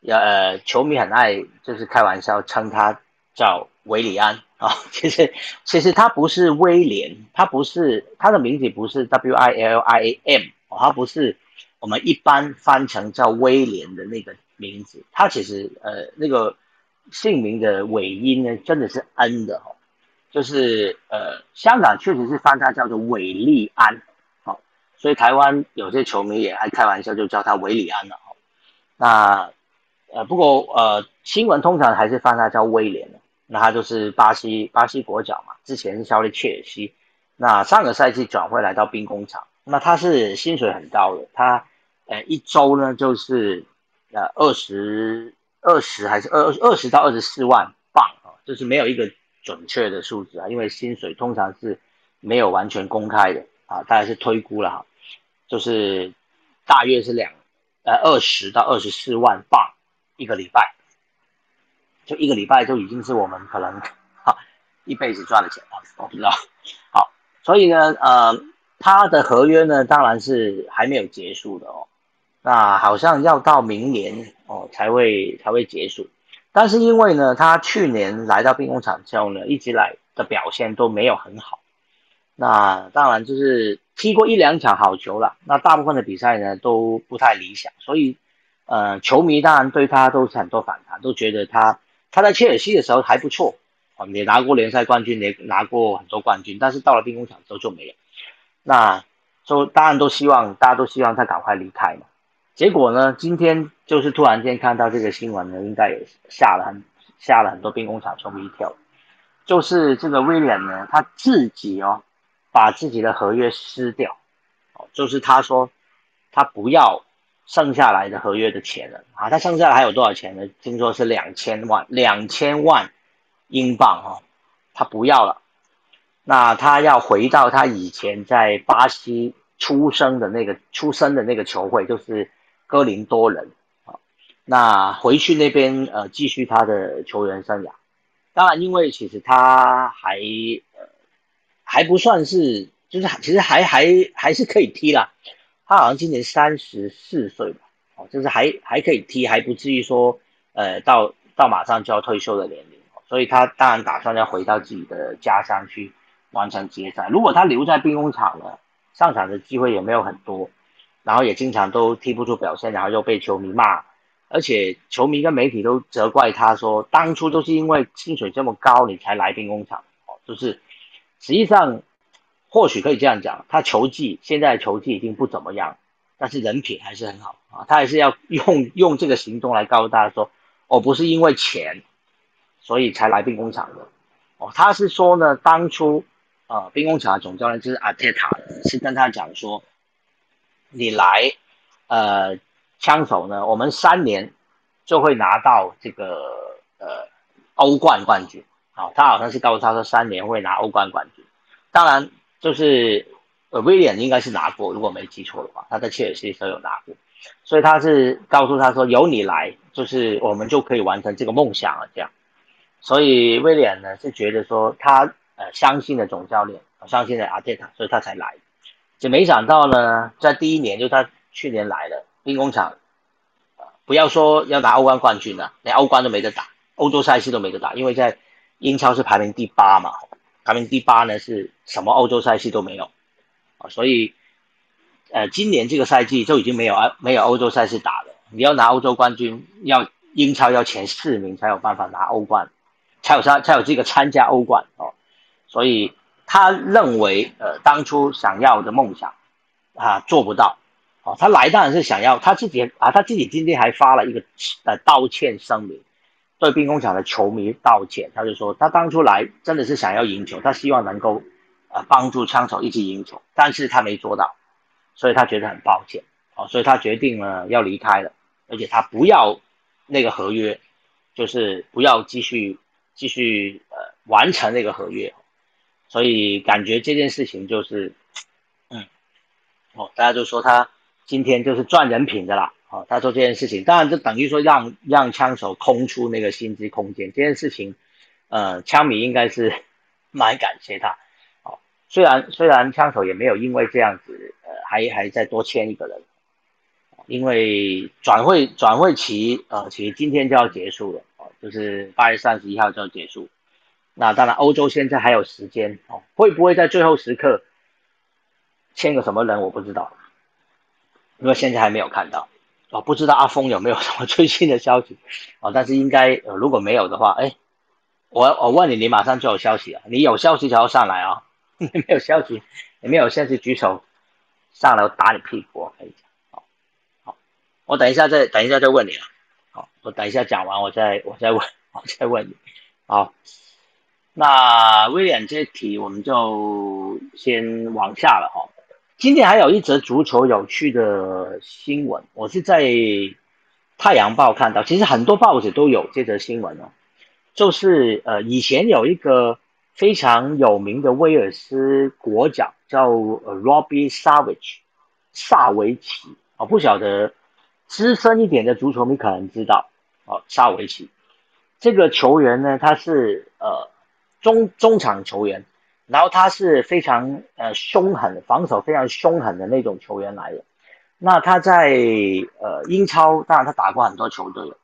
要，呃，球迷很爱就是开玩笑称他叫维里安。啊，其实其实他不是威廉，他不是他的名字不是 W I L I A M 哦，他不是我们一般翻成叫威廉的那个名字，他其实呃那个姓名的尾音呢真的是 N 的哦，就是呃香港确实是翻他叫做韦利安。所以台湾有些球迷也还开玩笑，就叫他维里安了。那呃，不过呃，新闻通常还是翻他叫威廉的。那他就是巴西巴西国脚嘛，之前是效力切尔西，那上个赛季转会来到兵工厂。那他是薪水很高的，他呃一周呢就是呃二十二十还是二二十到二十四万镑啊，就是没有一个准确的数字啊，因为薪水通常是没有完全公开的啊，大概是推估了哈。就是大约是两呃二十到二十四万镑一个礼拜，就一个礼拜就已经是我们可能哈一辈子赚的钱了，我不知道。好，所以呢，呃，他的合约呢当然是还没有结束的哦，那好像要到明年哦才会才会结束。但是因为呢，他去年来到兵工厂之后呢，一直来的表现都没有很好，那当然就是。踢过一两场好球了，那大部分的比赛呢都不太理想，所以，呃，球迷当然对他都是很多反弹，都觉得他他在切尔西的时候还不错，啊，也拿过联赛冠军，也拿过很多冠军，但是到了兵工厂之后就没有，那，就当然都希望大家都希望他赶快离开嘛，结果呢，今天就是突然间看到这个新闻呢，应该也吓了很吓了很多兵工厂球迷一跳，就是这个威廉呢他自己哦。把自己的合约撕掉，哦，就是他说他不要剩下来的合约的钱了啊，他剩下来还有多少钱呢？听说是两千万，两千万英镑哈，他不要了，那他要回到他以前在巴西出生的那个出生的那个球会，就是哥林多人啊，那回去那边呃继续他的球员生涯。当然，因为其实他还还不算是，就是其实还还还是可以踢啦。他好像今年三十四岁吧，哦，就是还还可以踢，还不至于说呃到到马上就要退休的年龄。所以他当然打算要回到自己的家乡去完成接赛。如果他留在兵工厂呢，上场的机会也没有很多，然后也经常都踢不出表现，然后又被球迷骂，而且球迷跟媒体都责怪他说，当初都是因为薪水这么高你才来兵工厂哦，就是实际上或许可以这样讲，他球技现在球技已经不怎么样，但是人品还是很好啊，他还是要用用这个行动来告诉大家说，我不是因为钱。所以才来兵工厂的，哦，他是说呢，当初，呃，兵工厂的总教练就是阿特塔，是跟他讲说，你来，呃，枪手呢，我们三年就会拿到这个呃欧冠冠军，好，他好像是告诉他说三年会拿欧冠冠军，当然就是呃威廉应该是拿过，如果没记错的话，他在切尔西的时候有拿过，所以他是告诉他说，由你来，就是我们就可以完成这个梦想了，这样。所以威廉呢是觉得说他呃相信了总教练，相信了阿特塔，所以他才来。就没想到呢，在第一年就他去年来了兵工厂，不要说要拿欧冠冠军了，连欧冠都没得打，欧洲赛事都没得打，因为在英超是排名第八嘛，排名第八呢是什么欧洲赛事都没有啊，所以呃今年这个赛季就已经没有啊没有欧洲赛事打了。你要拿欧洲冠军，要英超要前四名才有办法拿欧冠。才有他才有这个参加欧冠哦，所以他认为呃当初想要的梦想啊做不到哦，他来当然是想要他自己啊他自己今天还发了一个呃道歉声明，对兵工厂的球迷道歉，他就说他当初来真的是想要赢球，他希望能够呃帮助枪手一起赢球，但是他没做到，所以他觉得很抱歉哦，所以他决定了要离开了，而且他不要那个合约，就是不要继续。继续呃完成那个合约，所以感觉这件事情就是，嗯，哦，大家就说他今天就是赚人品的啦，哦，他做这件事情，当然就等于说让让枪手空出那个薪资空间，这件事情，呃，枪迷应该是 蛮感谢他，哦，虽然虽然枪手也没有因为这样子，呃，还还再多签一个人，因为转会转会期呃，其实今天就要结束了。就是八月三十一号就要结束，那当然欧洲现在还有时间哦，会不会在最后时刻签个什么人我不知道，因为现在还没有看到。哦，不知道阿峰有没有什么 最新的消息哦，但是应该呃如果没有的话，哎，我我问你，你马上就有消息啊，你有消息才要上来啊，你没有消息，你没有消息举手上来我打你屁股，我可以讲，好，好，我等一下再等一下再问你啊。我等一下讲完，我再我再问，我再问你。好，那威廉这题我们就先往下了哈。今天还有一则足球有趣的新闻，我是在《太阳报》看到，其实很多报纸都有这则新闻哦。就是呃，以前有一个非常有名的威尔斯国脚叫呃 Robbie Savage，萨维奇啊，不晓得。资深一点的足球迷可能知道，哦，萨维奇这个球员呢，他是呃中中场球员，然后他是非常呃凶狠，防守非常凶狠的那种球员来的。那他在呃英超，当然他打过很多球队了，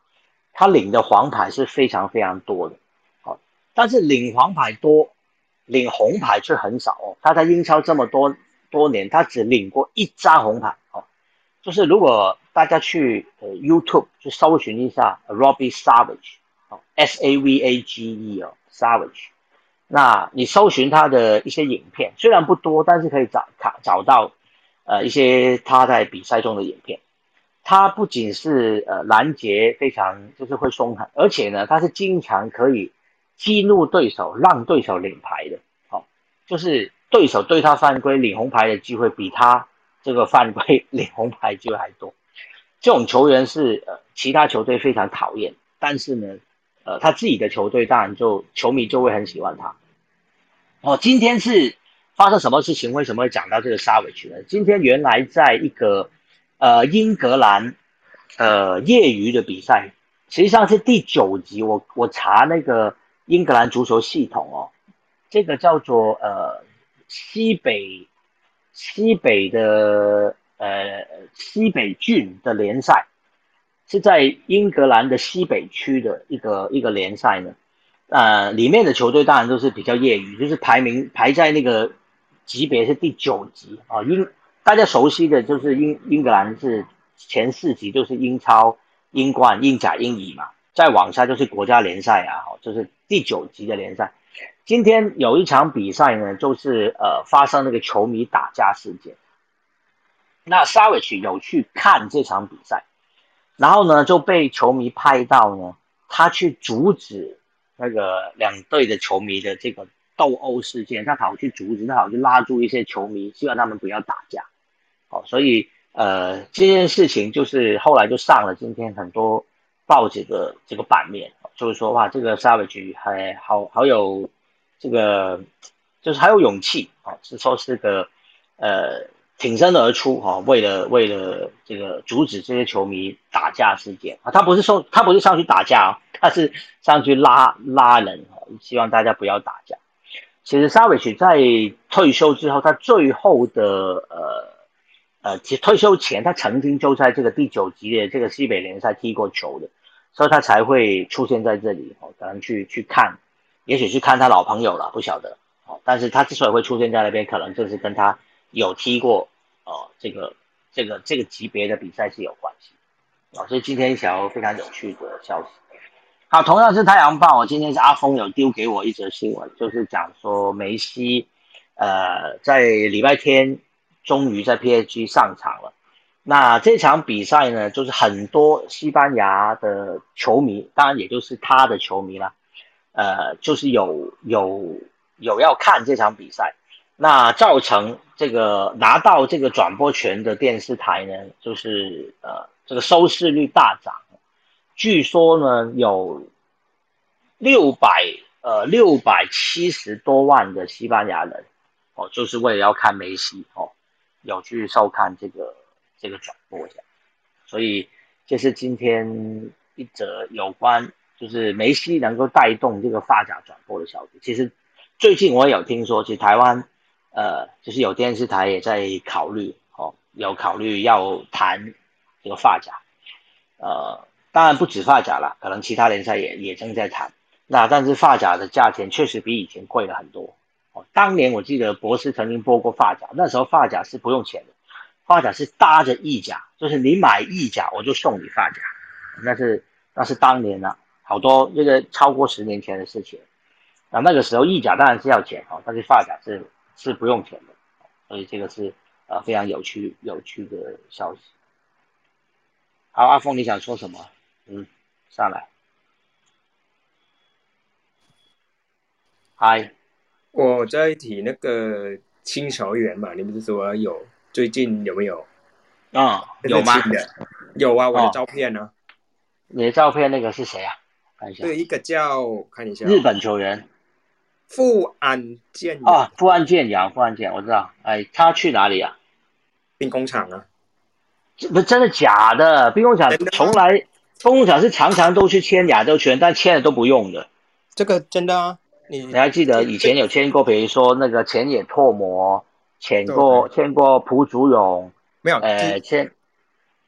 他领的黄牌是非常非常多的，好，但是领黄牌多，领红牌却很少哦。他在英超这么多多年，他只领过一张红牌，哦，就是如果。大家去呃 YouTube 去搜寻一下 Robbie Savage，哦 S A V A G E 哦 Savage，那你搜寻他的一些影片，虽然不多，但是可以找看找到呃一些他在比赛中的影片。他不仅是呃拦截非常就是会松狠，而且呢他是经常可以激怒对手，让对手领牌的。好，就是对手对他犯规领红牌的机会比他这个犯规 领红牌机会还多。这种球员是呃其他球队非常讨厌，但是呢，呃他自己的球队当然就球迷就会很喜欢他。哦，今天是发生什么事情？为什么会讲到这个沙维奇呢？今天原来在一个呃英格兰呃业余的比赛，实际上是第九集。我我查那个英格兰足球系统哦，这个叫做呃西北西北的呃西北郡的联赛，是在英格兰的西北区的一个一个联赛呢。呃，里面的球队当然都是比较业余，就是排名排在那个级别是第九级啊。英大家熟悉的就是英英格兰是前四级，就是英超、英冠、英甲、英乙嘛，再往下就是国家联赛啊，就是第九级的联赛。今天有一场比赛呢，就是呃发生那个球迷打架事件。那 Savage 有去看这场比赛，然后呢就被球迷拍到呢，他去阻止。那个两队的球迷的这个斗殴事件，他跑去阻止，他跑去拉住一些球迷，希望他们不要打架。哦，所以呃这件事情就是后来就上了今天很多报纸的这个版面，就是说哇，这个 Savage 还好好有这个就是还有勇气啊，是说是个呃挺身而出哈，为了为了这个阻止这些球迷打架事件啊，他不是说他不是上去打架哦。他是上去拉拉人，希望大家不要打架。其实沙维奇在退休之后，他最后的呃呃，其实退休前他曾经就在这个第九级的这个西北联赛踢过球的，所以他才会出现在这里哦，可能去去看，也许去看他老朋友了，不晓得。哦，但是他之所以会出现在那边，可能就是跟他有踢过哦这个这个这个级别的比赛是有关系。啊，所以今天一条非常有趣的消息。好，同样是太阳报，我今天是阿峰有丢给我一则新闻，就是讲说梅西，呃，在礼拜天终于在 PSG 上场了。那这场比赛呢，就是很多西班牙的球迷，当然也就是他的球迷啦，呃，就是有有有要看这场比赛，那造成这个拿到这个转播权的电视台呢，就是呃，这个收视率大涨。据说呢，有六百呃六百七十多万的西班牙人哦，就是为了要看梅西哦，有去收看这个这个转播这样，所以这是今天一则有关就是梅西能够带动这个发甲转播的消息。其实最近我有听说，其实台湾呃就是有电视台也在考虑哦，有考虑要谈这个发甲，呃。当然不止发甲了，可能其他联赛也也正在谈。那但是发甲的价钱确实比以前贵了很多。哦，当年我记得博士曾经播过发甲，那时候发甲是不用钱的，发甲是搭着意甲，就是你买意甲我就送你发甲。那是那是当年了，好多这个超过十年前的事情。那那个时候意甲当然是要钱哦，但是发甲是是不用钱的，所以这个是呃非常有趣有趣的消息。好，阿峰你想说什么？嗯，上来。嗨，我在提那个清球员嘛，你不是说有最近有没有？啊，有吗？有啊，我的照片呢？你的照片那个是谁啊？看一下。对，一个叫看一下。日本球员。富安健啊，富安健洋，富安健，我知道。哎，他去哪里啊？兵工厂啊？这不真的假的？兵工厂从来。工厂是常常都去签亚洲圈，但签了都不用的。这个真的啊？你你还记得以前有签过，比如说那个前野拓磨，签过签过朴祖勇，没有？呃，签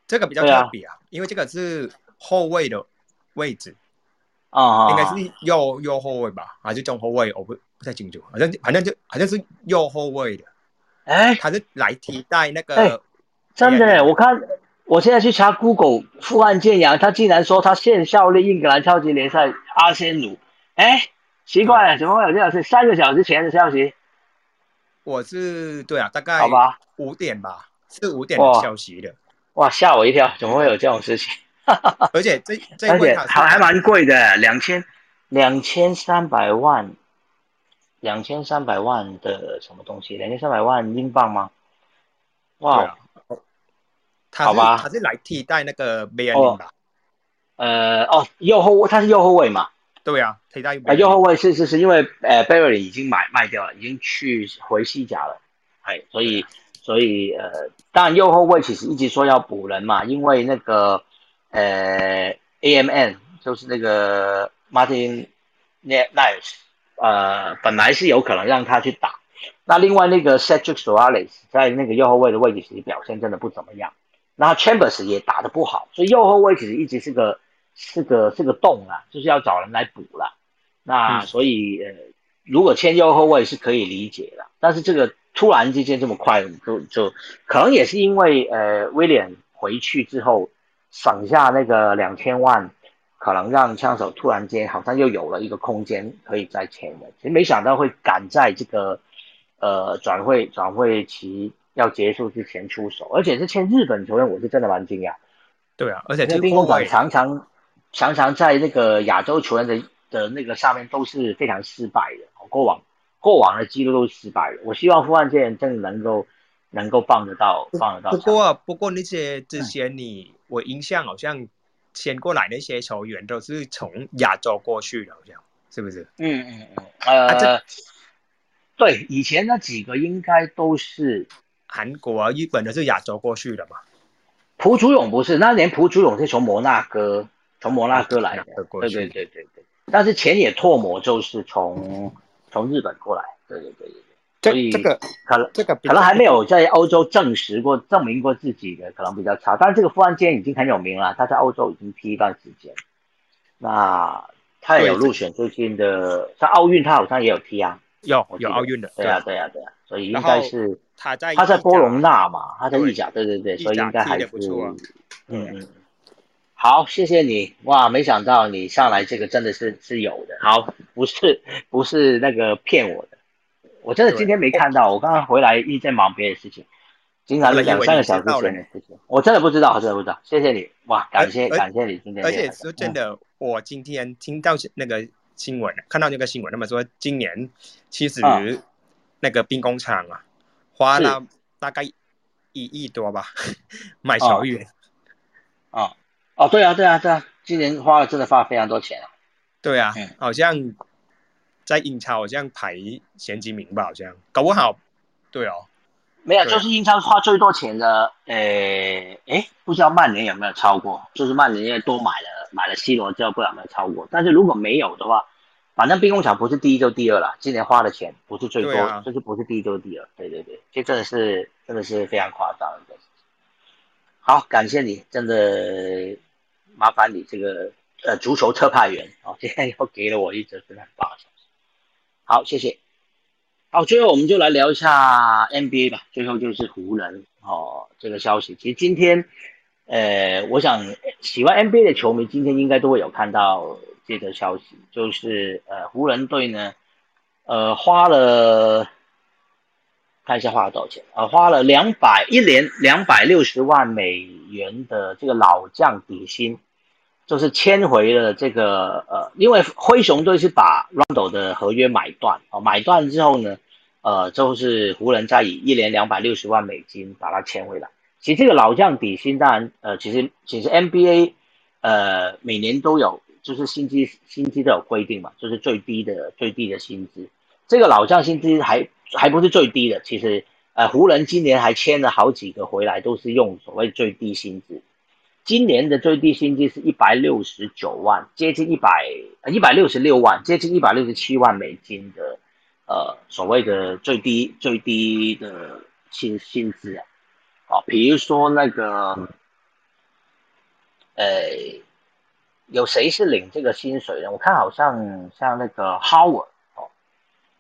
这个比较特别啊，因为这个是后卫的位置啊，应该是右右后卫吧，还是中后卫？我不不太清楚，好像反正就好像是右后卫的。哎，他是来替代那个，真的，我看。我现在去查 Google 富安建阳，他竟然说他现效力英格兰超级联赛阿仙奴。哎，奇怪了，怎么会有这样事？三个小时前的消息。我是对啊，大概好吧，五点吧，是五点的消息的。哇，吓我一跳，怎么会有这种事情？而且 这这而且还还蛮贵的，两千两千三百万，两千三百万的什么东西？两千三百万英镑吗？哇。好吧，他是来替代那个贝尔林吧？呃，哦，右后他是右后卫嘛？对啊，替代右后卫是是是因为呃贝尔林已经买卖掉了，已经去回西甲了，哎，所以所以呃，当然右后卫其实一直说要补人嘛，因为那个呃 AMN 就是那个 Martin Nice，呃，本来是有可能让他去打。那另外那个 Cedric Soares 在那个右后卫的位置其实表现真的不怎么样。那 Chambers 也打得不好，所以右后卫其实一直是个是个是个洞啊，就是要找人来补了。那所以呃，如果签右后卫是可以理解的，但是这个突然之间这么快就就可能也是因为呃威廉回去之后省下那个两千万，可能让枪手突然间好像又有了一个空间可以再签的。其实没想到会赶在这个呃转会转会期。要结束之前出手，而且是签日本球员，我是真的蛮惊讶。对啊，而且兵工厂常常常常在那个亚洲球员的的那个上面都是非常失败的，过往过往的记录都是失败的。我希望富安健真的能够能够放得到放得到。不过不过那些之前你我印象好像签过来那些球员都是从亚洲过去的，好像是不是？嗯嗯嗯，呃，对，以前那几个应该都是。韩国啊、日本的是亚洲过去的嘛？蒲祖勇不是，那年蒲祖勇是从摩纳哥，从摩纳哥来的。对对对对对。但是前野拓磨就是从从日本过来。对对对对对。所以这个可能这个可能还没有在欧洲证实过、证明过自己的，可能比较差。但是这个富安坚已经很有名了，他在欧洲已经踢一段时间。那他也有入选最近的，像奥运他好像也有踢啊。有有奥运的。对啊对啊对啊，所以应该是。他在他在波隆纳嘛，他在意甲，对对对，所以应该还是嗯嗯。好，谢谢你哇！没想到你上来这个真的是是有的，好，不是不是那个骗我的，我真的今天没看到，我刚刚回来一直在忙别的事情，经常两三个小时前的事情，我真的不知道，真的不知道，谢谢你哇！感谢感谢你今天，而且说真的，我今天听到那个新闻，看到那个新闻，他们说今年其实那个兵工厂啊。花了大概一亿多吧，买球员。啊，哦，对啊，对啊，对啊，今年花了真的花了非常多钱啊。对啊，好像在英超好像排前几名吧，好像搞不好。对哦，没有，就是英超花最多钱的，诶，诶，不知道曼联有没有超过？就是曼联因为多买了买了 C 罗之后，不知道有没有超过。但是如果没有的话。反正兵工厂不是第一就第二了，今年花的钱不是最多，就是不是第一就是第二。对对对，这真的是真的是非常夸张的。好，感谢你，真的麻烦你这个呃足球特派员哦，今天又给了我一则真的很棒的消息。好，谢谢。好，最后我们就来聊一下 NBA 吧。最后就是湖人哦这个消息。其实今天呃，我想喜欢 NBA 的球迷今天应该都会有看到。这个消息就是呃，湖人队呢，呃，花了看一下花了多少钱呃，花了两百一年两百六十万美元的这个老将底薪，就是签回了这个呃，因为灰熊队是把 Rondo 的合约买断哦，买断之后呢，呃，就是湖人再以一年两百六十万美金把它签回来。其实这个老将底薪当然呃，其实其实 NBA 呃每年都有。就是薪资薪资都有规定嘛，就是最低的最低的薪资，这个老将薪资还还不是最低的，其实呃湖人今年还签了好几个回来，都是用所谓最低薪资，今年的最低薪资是一百六十九万，接近一百一百六十六万，接近一百六十七万美金的呃所谓的最低最低的薪薪资啊，啊，比如说那个呃。有谁是领这个薪水的？我看好像像那个 Howard 哦，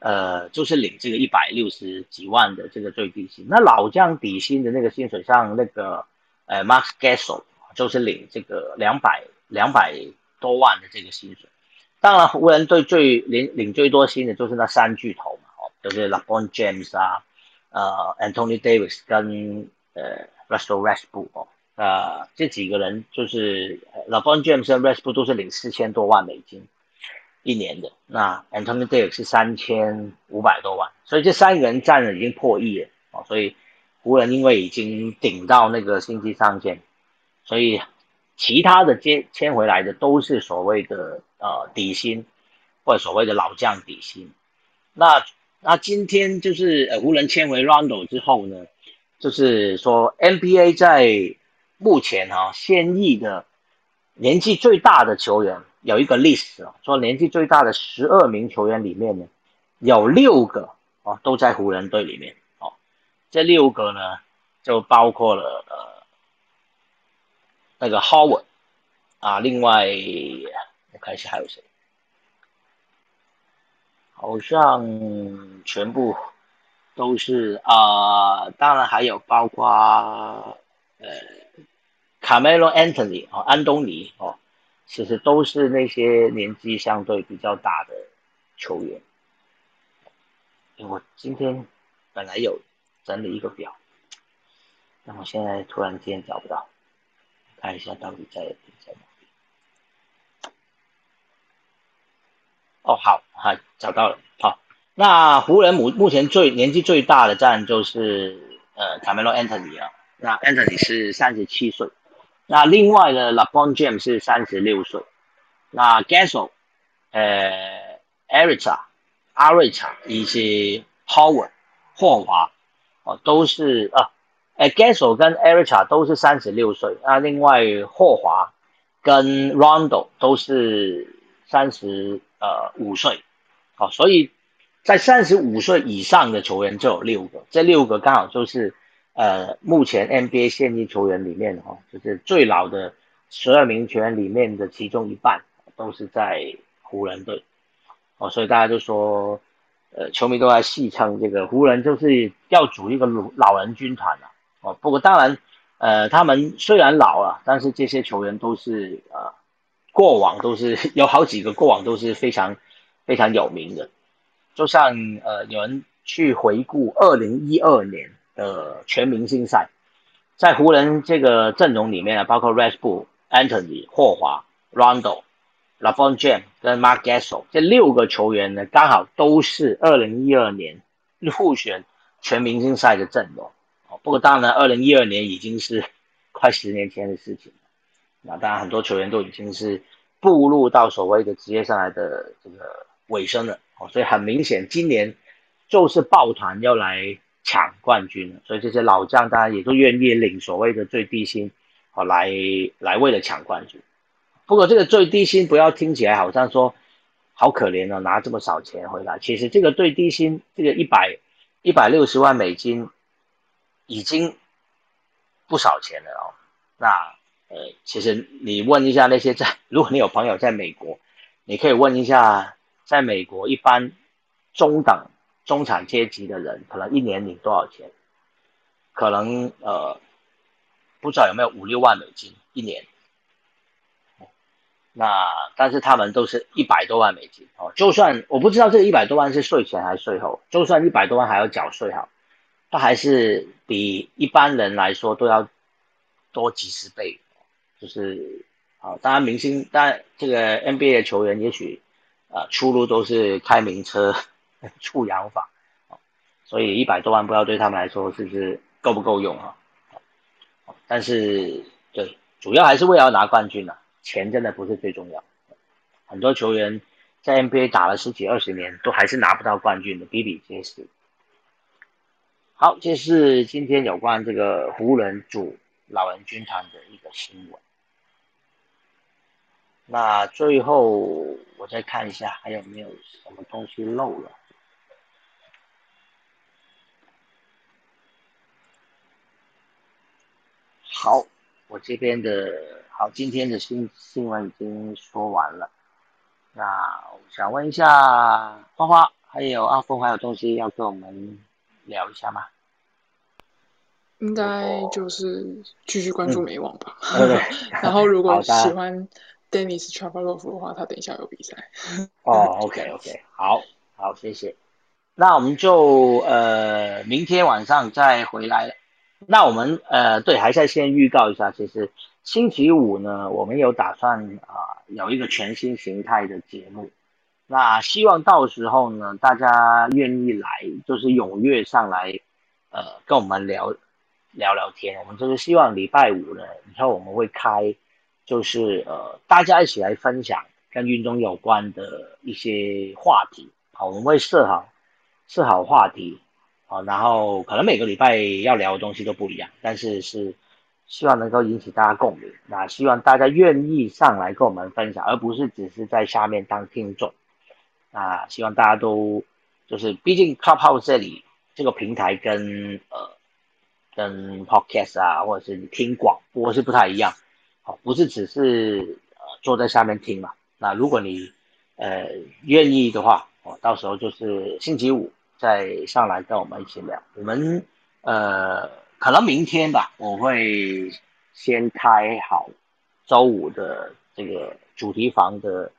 呃，就是领这个一百六十几万的这个最低薪。那老将底薪的那个薪水，像那个呃 Max Gasol 就是领这个两百两百多万的这个薪水。当然，湖人队最领领最多薪的就是那三巨头嘛，哦，就是 LeBron James 啊，呃，Anthony Davis 跟呃 Russell Westbrook 哦。呃，这几个人就是 LeBron James 和 r e s p 都是领四千多万美金一年的，那 Anthony Davis 是三千五百多万，所以这三个人占了已经破亿了哦。所以湖人因为已经顶到那个星期上限，所以其他的接签回来的都是所谓的呃底薪或者所谓的老将底薪。那那今天就是呃湖人签回 Rondo 之后呢，就是说 NBA 在目前啊，现役的年纪最大的球员有一个历史哦，说年纪最大的十二名球员里面呢，有六个哦都在湖人队里面哦，这六个呢就包括了呃那个 Howard 啊，另外我看一下还有谁，好像全部都是啊，当然还有包括呃。卡梅隆·安东尼哦，安东尼哦，其实都是那些年纪相对比较大的球员。我今天本来有整理一个表，但我现在突然间找不到，看一下到底在在哪里。哦，好，好，找到了。好，那湖人目目前最年纪最大的战就是呃卡梅隆·安东尼啊，那安东尼是三十七岁。那另外呢，LeBron James 是三十六岁，那 Gasol，呃，Erica，阿瑞查以及 Howard，霍华，哦，都是啊，哎，Gasol 跟 Erica 都是三十六岁，那另外霍华跟 Rondo 都是三十呃五岁，好，所以在三十五岁以上的球员就有六个，这六个刚好就是。呃，目前 NBA 现役球员里面哈，就是最老的十二名球员里面的其中一半都是在湖人队，哦，所以大家就说，呃，球迷都在戏称这个湖人就是要组一个老老人军团了，哦，不过当然，呃，他们虽然老了，但是这些球员都是呃，过往都是有好几个过往都是非常非常有名的，就像呃，有人去回顾二零一二年。的全明星赛，在湖人这个阵容里面呢，包括 r e s p o o Anthony、霍华、Rondo、LeBron James 跟 Mark Gasol 这六个球员呢，刚好都是二零一二年入选全明星赛的阵容。哦，不过当然，二零一二年已经是快十年前的事情了。那当然，很多球员都已经是步入到所谓的职业上来的这个尾声了。哦，所以很明显，今年就是抱团要来。抢冠军，所以这些老将当然也都愿意领所谓的最低薪，哦，来来为了抢冠军。不过这个最低薪不要听起来好像说好可怜哦，拿这么少钱回来。其实这个最低薪，这个一百一百六十万美金，已经不少钱了哦。那呃，其实你问一下那些在，如果你有朋友在美国，你可以问一下，在美国一般中等。中产阶级的人可能一年领多少钱？可能呃，不知道有没有五六万美金一年。那但是他们都是一百多万美金哦。就算我不知道这个一百多万是税前还是税后，就算一百多万还要缴税哈，他还是比一般人来说都要多几十倍。就是啊，当然明星，当然这个 NBA 的球员也许啊出入都是开名车。畜养法，所以一百多万不知道对他们来说是不是够不够用啊？但是对，主要还是为了拿冠军啊，钱真的不是最重要。很多球员在 NBA 打了十几二十年，都还是拿不到冠军的，比比皆是。好，这是今天有关这个湖人组老人军团的一个新闻。那最后我再看一下还有没有什么东西漏了。好，我这边的好，今天的新新闻已经说完了。那我想问一下花花，还有阿峰，还有东西要跟我们聊一下吗？应该就是继续关注美网吧。然后如果喜欢 Dennis t r a v l o v 的话，他等一下有比赛。哦，OK OK，好，好，谢谢。那我们就呃明天晚上再回来。那我们呃对，还是先预告一下，其实星期五呢，我们有打算啊有一个全新形态的节目，那希望到时候呢，大家愿意来，就是踊跃上来，呃，跟我们聊聊聊天。我们就是希望礼拜五呢，以后我们会开，就是呃大家一起来分享跟运动有关的一些话题，好，我们会设好设好话题。好，然后可能每个礼拜要聊的东西都不一样，但是是希望能够引起大家共鸣。那希望大家愿意上来跟我们分享，而不是只是在下面当听众。那希望大家都就是，毕竟 Clubhouse 这里这个平台跟呃跟 Podcast 啊，或者是你听广播是不太一样。好，不是只是呃坐在下面听嘛。那如果你呃愿意的话，哦，到时候就是星期五再上来跟我们一起聊。我们呃。可能明天吧，我会先开好周五的这个主题房的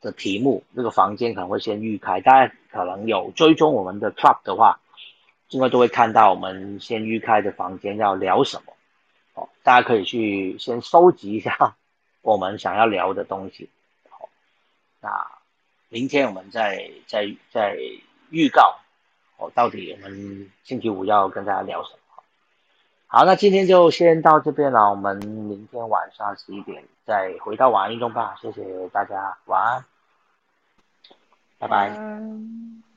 的题目，那个房间可能会先预开。大家可能有追踪我们的 club 的话，应该都会看到我们先预开的房间要聊什么。哦，大家可以去先收集一下 我们想要聊的东西。好，那明天我们再再再预告哦，到底我们星期五要跟大家聊什么。好，那今天就先到这边了。我们明天晚上十一点再回到晚安运动吧。谢谢大家，晚安，拜拜。